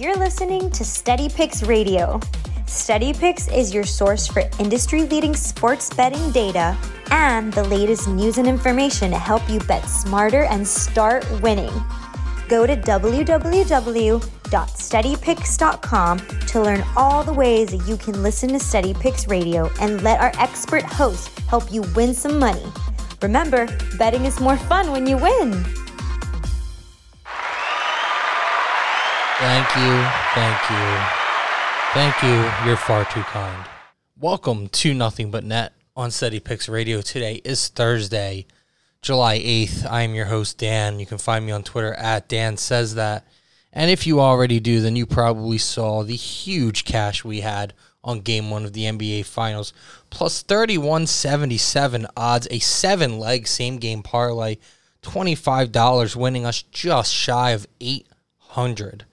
You're listening to Steady Picks Radio. Steady Picks is your source for industry leading sports betting data and the latest news and information to help you bet smarter and start winning. Go to www.steadypicks.com to learn all the ways that you can listen to Steady Picks Radio and let our expert host help you win some money. Remember, betting is more fun when you win. Thank you, thank you, thank you. You're far too kind. Welcome to Nothing But Net on Steady Picks Radio. Today is Thursday, July 8th. I am your host, Dan. You can find me on Twitter at Dan Says That. And if you already do, then you probably saw the huge cash we had on game one of the NBA Finals. Plus 3177 odds, a seven leg same game parlay, $25, winning us just shy of 800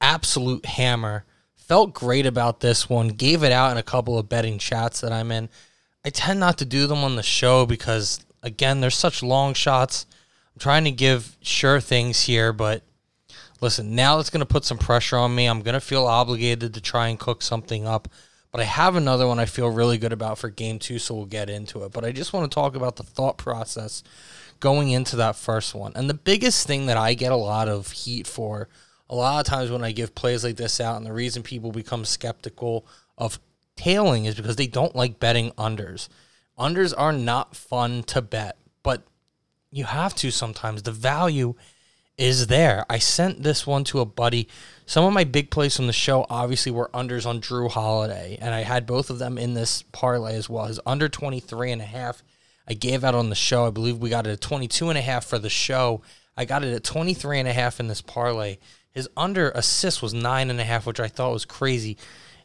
Absolute hammer. Felt great about this one. Gave it out in a couple of betting chats that I'm in. I tend not to do them on the show because, again, there's such long shots. I'm trying to give sure things here, but listen, now it's going to put some pressure on me. I'm going to feel obligated to try and cook something up. But I have another one I feel really good about for game two, so we'll get into it. But I just want to talk about the thought process going into that first one. And the biggest thing that I get a lot of heat for a lot of times when I give plays like this out, and the reason people become skeptical of tailing is because they don't like betting unders. Unders are not fun to bet, but you have to sometimes. The value is there. I sent this one to a buddy. Some of my big plays from the show obviously were unders on Jrue Holiday, and I had both of them in this parlay as well. His under 23 and a half I gave out on the show. I believe we got it at 22 and a half for the show. I got it at 23 and a half in this parlay. His under assist was nine and a half, which I thought was crazy.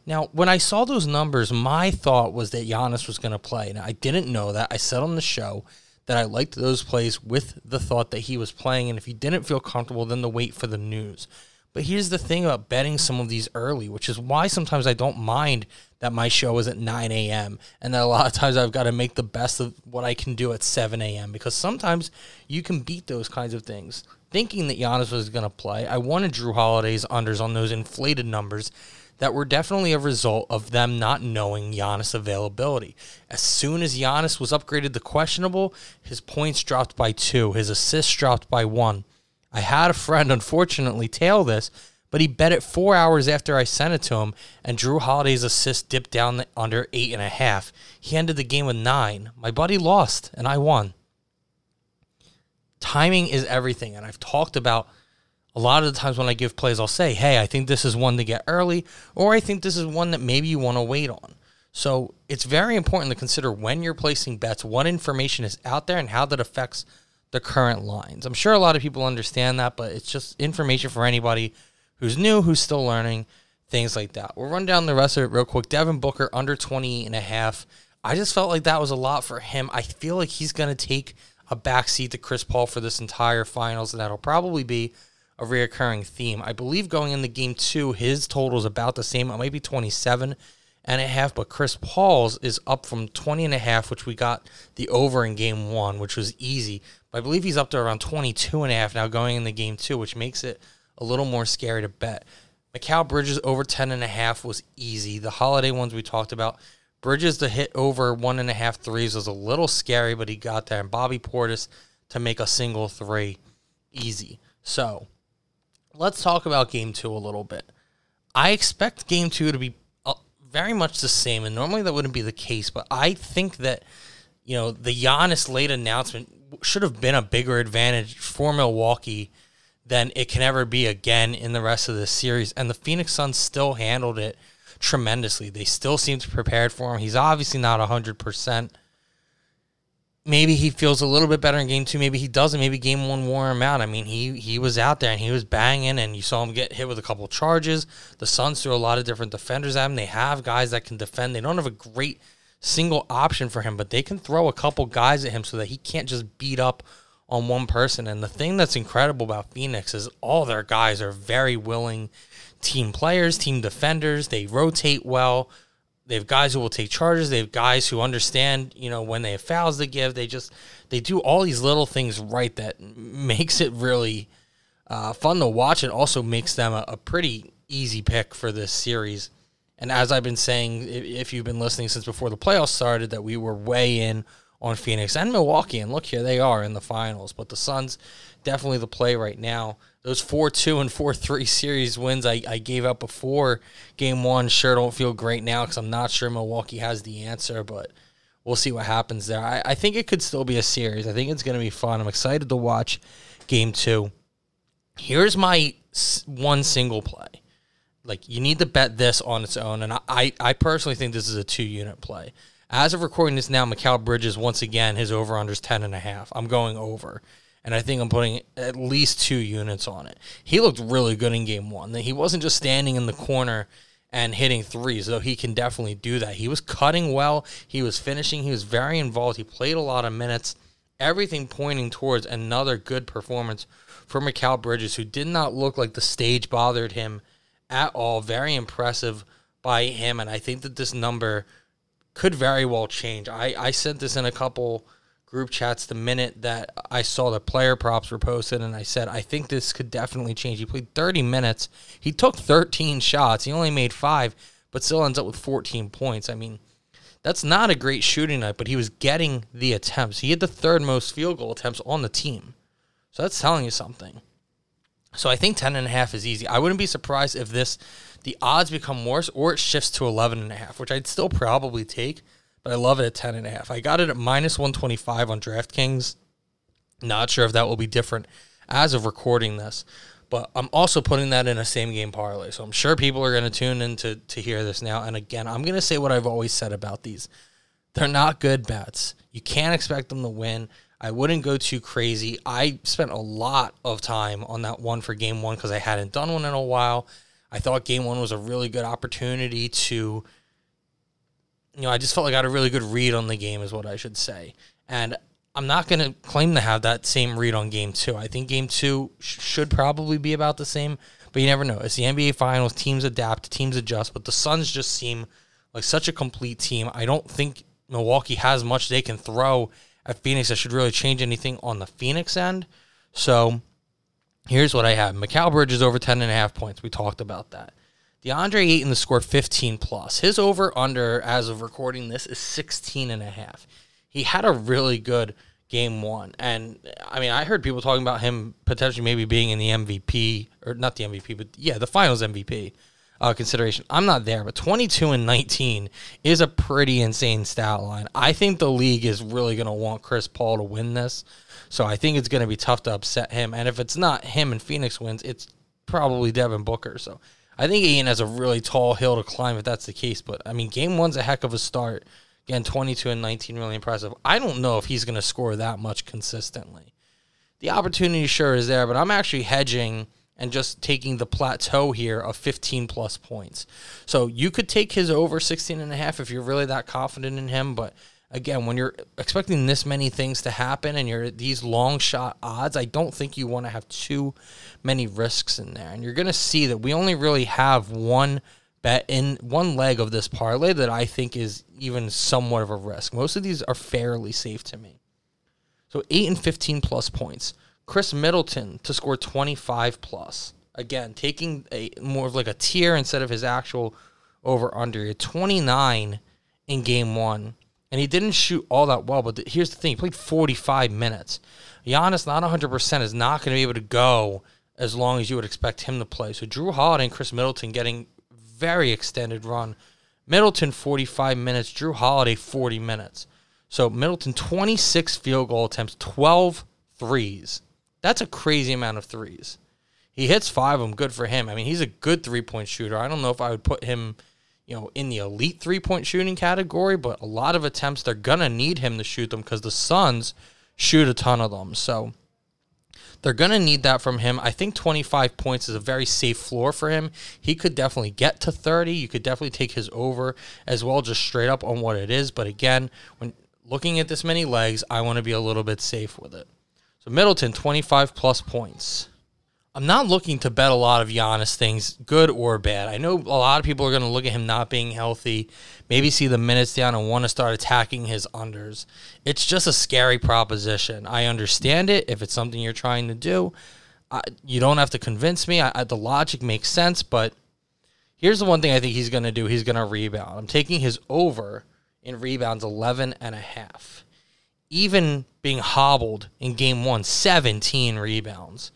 Now, when I saw those numbers, my thought was that Giannis was going to play. Now, I didn't know that. I said on the show that I liked those plays with the thought that he was playing. And if he didn't feel comfortable, then to wait for the news. But here's the thing about betting some of these early, which is why sometimes I don't mind that my show is at 9 a.m. and that a lot of times I've got to make the best of what I can do at 7 a.m. because sometimes you can beat those kinds of things. Thinking that Giannis was going to play, I wanted Jrue Holiday's unders on those inflated numbers that were definitely a result of them not knowing Giannis availability. As soon as Giannis was upgraded to questionable, his points dropped by two, his assists dropped by one. I had a friend, unfortunately, tail this, but he bet it four hours after I sent it to him, and Jrue Holiday's assist dipped down under eight and a half. He ended the game with nine. My buddy lost, and I won. Timing is everything, and I've talked about a lot of the times when I give plays, I'll say, hey, I think this is one to get early, or I think this is one that maybe you want to wait on. So it's very important to consider when you're placing bets, what information is out there, and how that affects the current lines. I'm sure a lot of people understand that, but it's just information for anybody who's new, who's still learning, things like that. We'll run down the rest of it real quick. Devin Booker under 20 and a half. I just felt like that was a lot for him. I feel like he's going to take a backseat to Chris Paul for this entire finals, and that'll probably be a reoccurring theme. I believe going into game two, his total is about the same. It might be 27 and a half, but Chris Paul's is up from 20 and a half, which we got the over in game one, which was easy. But I believe he's up to around 22 and a half now going into game two, which makes it a little more scary to bet. Mikal Bridges over 10 and a half was easy. The holiday ones we talked about. Bridges to hit over one and a half threes was a little scary, but he got there. And Bobby Portis to make a single three easy. So let's talk about game two a little bit. I expect game two to be uh, very much the same, and normally that wouldn't be the case, but I think that, you know, the Giannis late announcement should have been a bigger advantage for Milwaukee than it can ever be again in the rest of the series. And the Phoenix Suns still handled it tremendously. They still seemed prepared for him. He's obviously not 100%. Maybe he feels a little bit better in game two. Maybe he doesn't. Maybe game one wore him out. I mean, he he was out there and he was banging, and you saw him get hit with a couple charges. The Suns threw a lot of different defenders at him. They have guys that can defend. They don't have a great single option for him, but they can throw a couple guys at him so that he can't just beat up on one person. And the thing that's incredible about Phoenix is all their guys are very willing team players, team defenders. They rotate well. They have guys who will take charges. They have guys who understand, you know, when they have fouls to give. They just they do all these little things right that makes it really uh, fun to watch. It also makes them a, a pretty easy pick for this series. And as I've been saying, if you've been listening since before the playoffs started, that we were way in on Phoenix and Milwaukee. And look, here they are in the finals. But the Suns, definitely the play right now. Those 4 2 and 4 3 series wins I, I gave up before game one sure don't feel great now because I'm not sure Milwaukee has the answer. But we'll see what happens there. I, I think it could still be a series. I think it's going to be fun. I'm excited to watch game two. Here's my one single play. Like you need to bet this on its own, and I, I personally think this is a two unit play. As of recording this now, Mikal Bridges once again his over under is ten and a half. I'm going over, and I think I'm putting at least two units on it. He looked really good in game one. He wasn't just standing in the corner and hitting threes, though he can definitely do that. He was cutting well, he was finishing, he was very involved, he played a lot of minutes. Everything pointing towards another good performance for Mikal Bridges, who did not look like the stage bothered him at all. Very impressive by him, and I think that this number could very well change. I, I sent this in a couple group chats the minute that I saw the player props were posted, and I said, I think this could definitely change. He played 30 minutes. He took 13 shots. He only made five, but still ends up with 14 points. I mean, that's not a great shooting night, but he was getting the attempts. He had the third most field goal attempts on the team. So that's telling you something. So I think 10 and a half is easy. I wouldn't be surprised if this the odds become worse or it shifts to 11 and a half, which I'd still probably take but I love it at 10 and a half. I got it at minus 125 on DraftKings. Not sure if that will be different as of recording this, but I'm also putting that in a same game parlay. So I'm sure people are going to tune in to, to hear this now. And again, I'm going to say what I've always said about these. They're not good bets. You can't expect them to win. I wouldn't go too crazy. I spent a lot of time on that one for game one because I hadn't done one in a while. I thought game one was a really good opportunity to you know, I just felt like I had a really good read on the game, is what I should say. And I'm not going to claim to have that same read on game two. I think game two sh- should probably be about the same, but you never know. It's the NBA Finals. Teams adapt, teams adjust, but the Suns just seem like such a complete team. I don't think Milwaukee has much they can throw at Phoenix that should really change anything on the Phoenix end. So here's what I have Mikal Bridges over 10.5 points. We talked about that. DeAndre Ayton the score 15 plus. His over under as of recording this is 16 and a half. He had a really good game one. And I mean, I heard people talking about him potentially maybe being in the MVP or not the MVP, but yeah, the finals MVP uh, consideration. I'm not there, but 22 and 19 is a pretty insane stat line. I think the league is really going to want Chris Paul to win this. So I think it's going to be tough to upset him. And if it's not him and Phoenix wins, it's probably Devin Booker. So I think Ayton has a really tall hill to climb if that's the case. But I mean, game one's a heck of a start. Again, 22 and 19, really impressive. I don't know if he's going to score that much consistently. The opportunity sure is there, but I'm actually hedging and just taking the plateau here of 15 plus points. So you could take his over 16 and a half if you're really that confident in him, but again, when you're expecting this many things to happen and you're these long shot odds, I don't think you want to have too many risks in there. And you're going to see that we only really have one bet in one leg of this parlay that I think is even somewhat of a risk. Most of these are fairly safe to me. So Ayton 15 plus points. Khris Middleton to score 25 plus. Again, taking a more of like a tier instead of his actual over under. 29 in game 1 and he didn't shoot all that well. But the, here's the thing: he played 45 minutes. Giannis, not 100 percent, is not going to be able to go as long as you would expect him to play. So Jrue Holiday and Khris Middleton getting very extended run. Middleton 45 minutes, Jrue Holiday 40 minutes. So Middleton 26 field goal attempts, 12 threes. That's a crazy amount of threes. He hits five of them. Good for him. I mean, he's a good three point shooter. I don't know if I would put him you know, in the elite three point shooting category, but a lot of attempts they're gonna need him to shoot them because the Suns shoot a ton of them. So they're gonna need that from him. I think 25 points is a very safe floor for him. He could definitely get to 30. You could definitely take his over as well, just straight up on what it is. But again, when looking at this many legs, I want to be a little bit safe with it. So Middleton, 25 plus points. I'm not looking to bet a lot of Giannis things, good or bad. I know a lot of people are going to look at him not being healthy, maybe see the minutes down and want to start attacking his unders. It's just a scary proposition. I understand it if it's something you're trying to do. I, you don't have to convince me. I, I, the logic makes sense, but Here's the one thing I think he's going to do. He's going to rebound. I'm taking his over in rebounds 11 and a half. Even being hobbled in game one, 17 rebounds.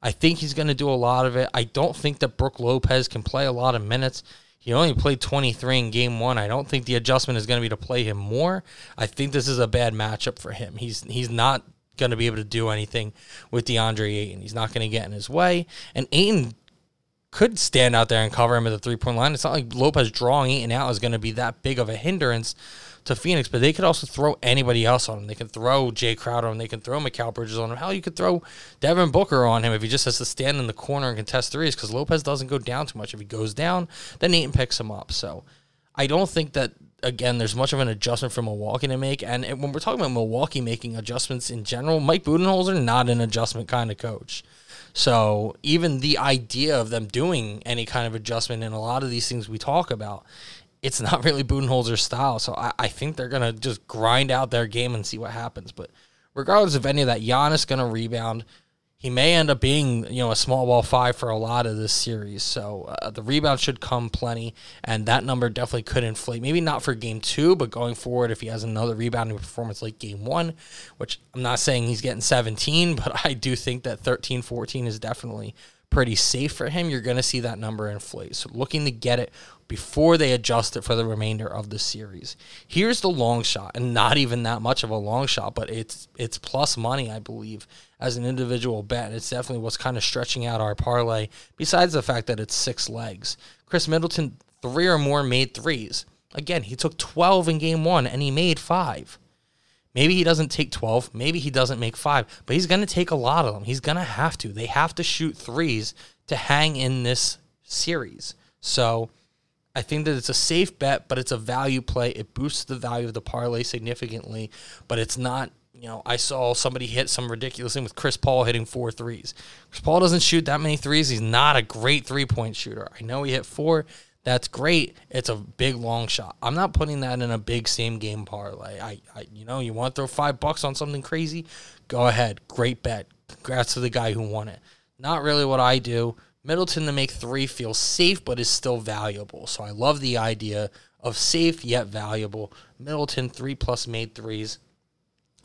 I think he's going to do a lot of it. I don't think that Brook Lopez can play a lot of minutes. He only played 23 in game one. I don't think the adjustment is going to be to play him more. I think this is a bad matchup for him. He's he's not going to be able to do anything with DeAndre Ayton. He's not going to get in his way. And Ayton could stand out there and cover him at the three point line. It's not like Lopez drawing Ayton out is going to be that big of a hindrance to Phoenix, but they could also throw anybody else on him. They can throw Jae Crowder on him. They can throw Mikal Bridges on him. Hell, you could throw Devin Booker on him if he just has to stand in the corner and contest threes because Lopez doesn't go down too much. If he goes down, then Ayton picks him up. So I don't think that again, there's much of an adjustment for Milwaukee to make. And when we're talking about Milwaukee making adjustments in general, Mike Budenholzer not an adjustment kind of coach. So even the idea of them doing any kind of adjustment in a lot of these things we talk about, it's not really Budenholzer's style. So I, I think they're gonna just grind out their game and see what happens. But regardless of any of that, Giannis gonna rebound he may end up being you know a small ball five for a lot of this series. So uh, the rebound should come plenty, and that number definitely could inflate. Maybe not for game two, but going forward, if he has another rebounding performance like game one, which I'm not saying he's getting 17, but I do think that 13, 14 is definitely pretty safe for him. You're going to see that number inflate. So looking to get it before they adjust it for the remainder of the series. Here's the long shot, and not even that much of a long shot, but it's it's plus money, I believe, as an individual bet. It's definitely what's kind of stretching out our parlay, besides the fact that it's six legs. Khris Middleton, three or more made threes. Again, he took 12 in game one and he made five. Maybe he doesn't take 12. Maybe he doesn't make five, but he's going to take a lot of them. He's going to have to. They have to shoot threes to hang in this series. So I think that it's a safe bet, but it's a value play. It boosts the value of the parlay significantly, but it's not. You know, I saw somebody hit some ridiculous thing with Chris Paul hitting four threes. Chris Paul doesn't shoot that many threes. He's not a great three point shooter. I know he hit four. That's great. It's a big long shot. I'm not putting that in a big same game parlay. I, I you know, you want to throw five bucks on something crazy? Go ahead. Great bet. Congrats to the guy who won it. Not really what I do. Middleton to make three feels safe, but is still valuable. So I love the idea of safe yet valuable. Middleton, three plus made threes.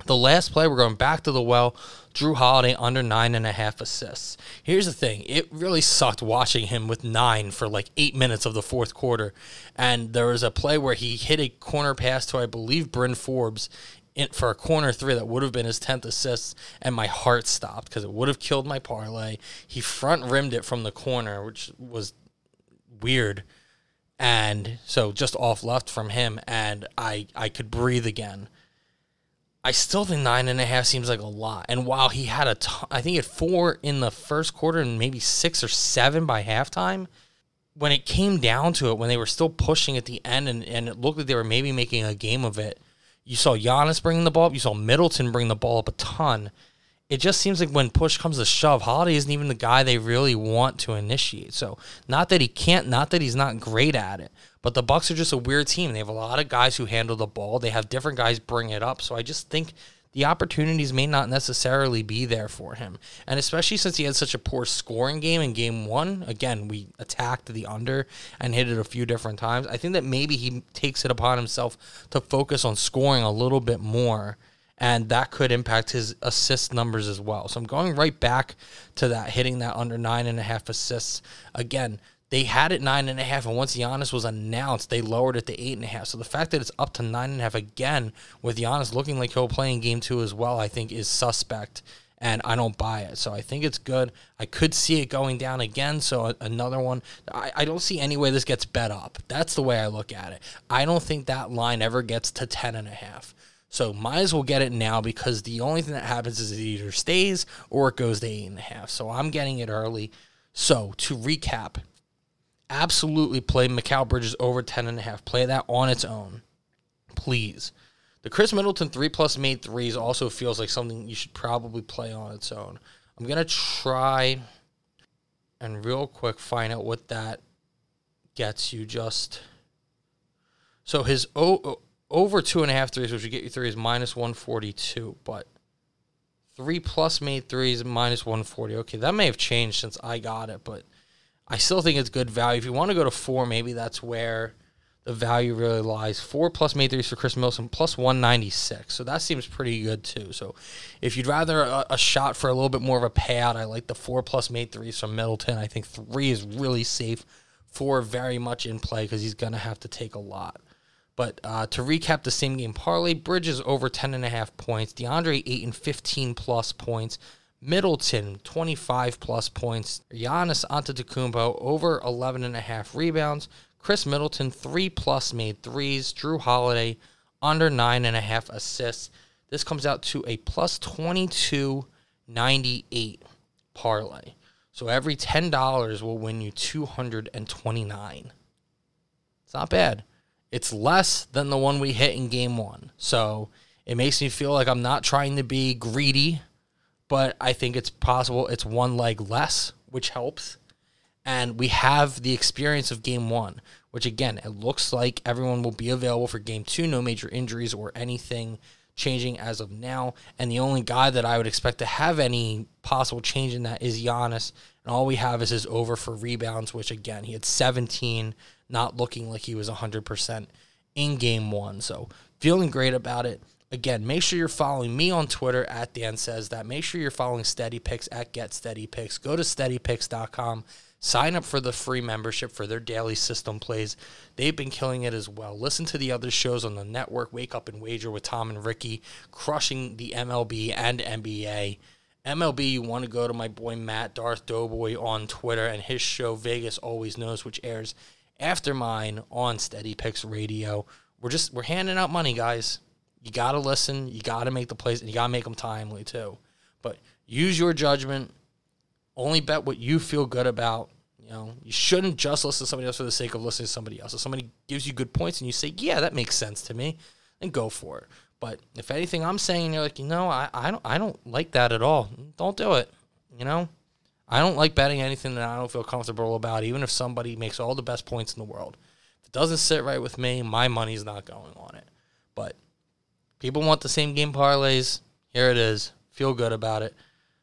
The last play, we're going back to the well. Jrue Holiday under nine and a half assists. Here's the thing it really sucked watching him with nine for like eight minutes of the fourth quarter. And there was a play where he hit a corner pass to, I believe, Bryn Forbes in, for a corner three that would have been his 10th assist, and my heart stopped because it would have killed my parlay. He front rimmed it from the corner, which was weird. And so just off left from him, and I, I could breathe again. I still think nine and a half seems like a lot. And while he had a, ton, I think he had four in the first quarter and maybe six or seven by halftime. When it came down to it, when they were still pushing at the end and, and it looked like they were maybe making a game of it, you saw Giannis bringing the ball up. You saw Middleton bring the ball up a ton. It just seems like when push comes to shove, Holiday isn't even the guy they really want to initiate. So, not that he can't, not that he's not great at it, but the Bucks are just a weird team. They have a lot of guys who handle the ball. They have different guys bring it up. So, I just think the opportunities may not necessarily be there for him. And especially since he had such a poor scoring game in game one, again, we attacked the under and hit it a few different times. I think that maybe he takes it upon himself to focus on scoring a little bit more. And that could impact his assist numbers as well. So I'm going right back to that, hitting that under nine and a half assists. Again, they had it nine and a half, and once Giannis was announced, they lowered it to eight and a half. So the fact that it's up to nine and a half again, with Giannis looking like he'll play in game two as well, I think is suspect, and I don't buy it. So I think it's good. I could see it going down again. So another one. I, I don't see any way this gets bet up. That's the way I look at it. I don't think that line ever gets to ten and a half. So might as well get it now because the only thing that happens is it either stays or it goes to eight and a half. So I'm getting it early. So to recap, absolutely play Mikal Bridges over 10 and a half. Play that on its own. Please. The Khris Middleton 3 plus made threes also feels like something you should probably play on its own. I'm going to try and real quick find out what that gets you just. So his o- over two and a half threes, which would get you three, is minus 142. But three plus made threes, minus 140. Okay, that may have changed since I got it, but I still think it's good value. If you want to go to four, maybe that's where the value really lies. Four plus made threes for Khris Middleton, plus 196. So that seems pretty good too. So if you'd rather a, a, shot for a little bit more of a payout, I like the four plus made threes from Middleton. I think three is really safe. Four very much in play because he's going to have to take a lot. But uh, to recap the same game parlay, Bridges over 10.5 points, DeAndre Ayton 15 plus points, Middleton 25 plus points, Giannis Antetokounmpo over 11.5 rebounds, Khris Middleton 3 plus made threes, Jrue Holiday under 9.5 assists. This comes out to a plus 22.98 parlay. So every $10 will win you 229. It's not bad. It's less than the one we hit in game one. So it makes me feel like I'm not trying to be greedy, but I think it's possible it's one leg less, which helps. And we have the experience of game one, which again, it looks like everyone will be available for game two, no major injuries or anything changing as of now. And the only guy that I would expect to have any possible change in that is Giannis. And all we have is his over for rebounds, which again, he had 17 not looking like he was 100% in game one. So feeling great about it. Again, make sure you're following me on Twitter at Dan Says That. Make sure you're following Steady Picks at Get Steady Picks. Go to steadypicks.com. Sign up for the free membership for their daily system plays. They've been killing it as well. Listen to the other shows on the network Wake Up and Wager with Tom and Ricky, crushing the MLB and NBA. MLB, you want to go to my boy Matt Darth Doughboy on Twitter and his show Vegas Always Knows, which airs after mine on Steady Picks Radio. We're just we're handing out money, guys. You gotta listen. You gotta make the plays, and you gotta make them timely too. But use your judgment. Only bet what you feel good about. You know, you shouldn't just listen to somebody else for the sake of listening to somebody else. If somebody gives you good points and you say, "Yeah, that makes sense to me," then go for it. But if anything I'm saying, you're like, you know, I, I don't I don't like that at all. Don't do it. You know, I don't like betting anything that I don't feel comfortable about, even if somebody makes all the best points in the world. If it doesn't sit right with me, my money's not going on it. But people want the same game parlays. Here it is. Feel good about it.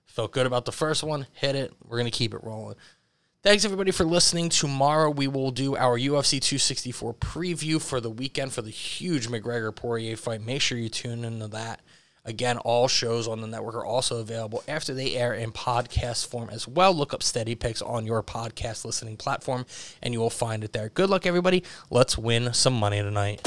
Felt good about the first one. Hit it. We're going to keep it rolling. Thanks everybody for listening. Tomorrow we will do our UFC 264 preview for the weekend for the huge McGregor Poirier fight. Make sure you tune into that. Again, all shows on the network are also available after they air in podcast form as well. Look up Steady Picks on your podcast listening platform and you will find it there. Good luck, everybody. Let's win some money tonight.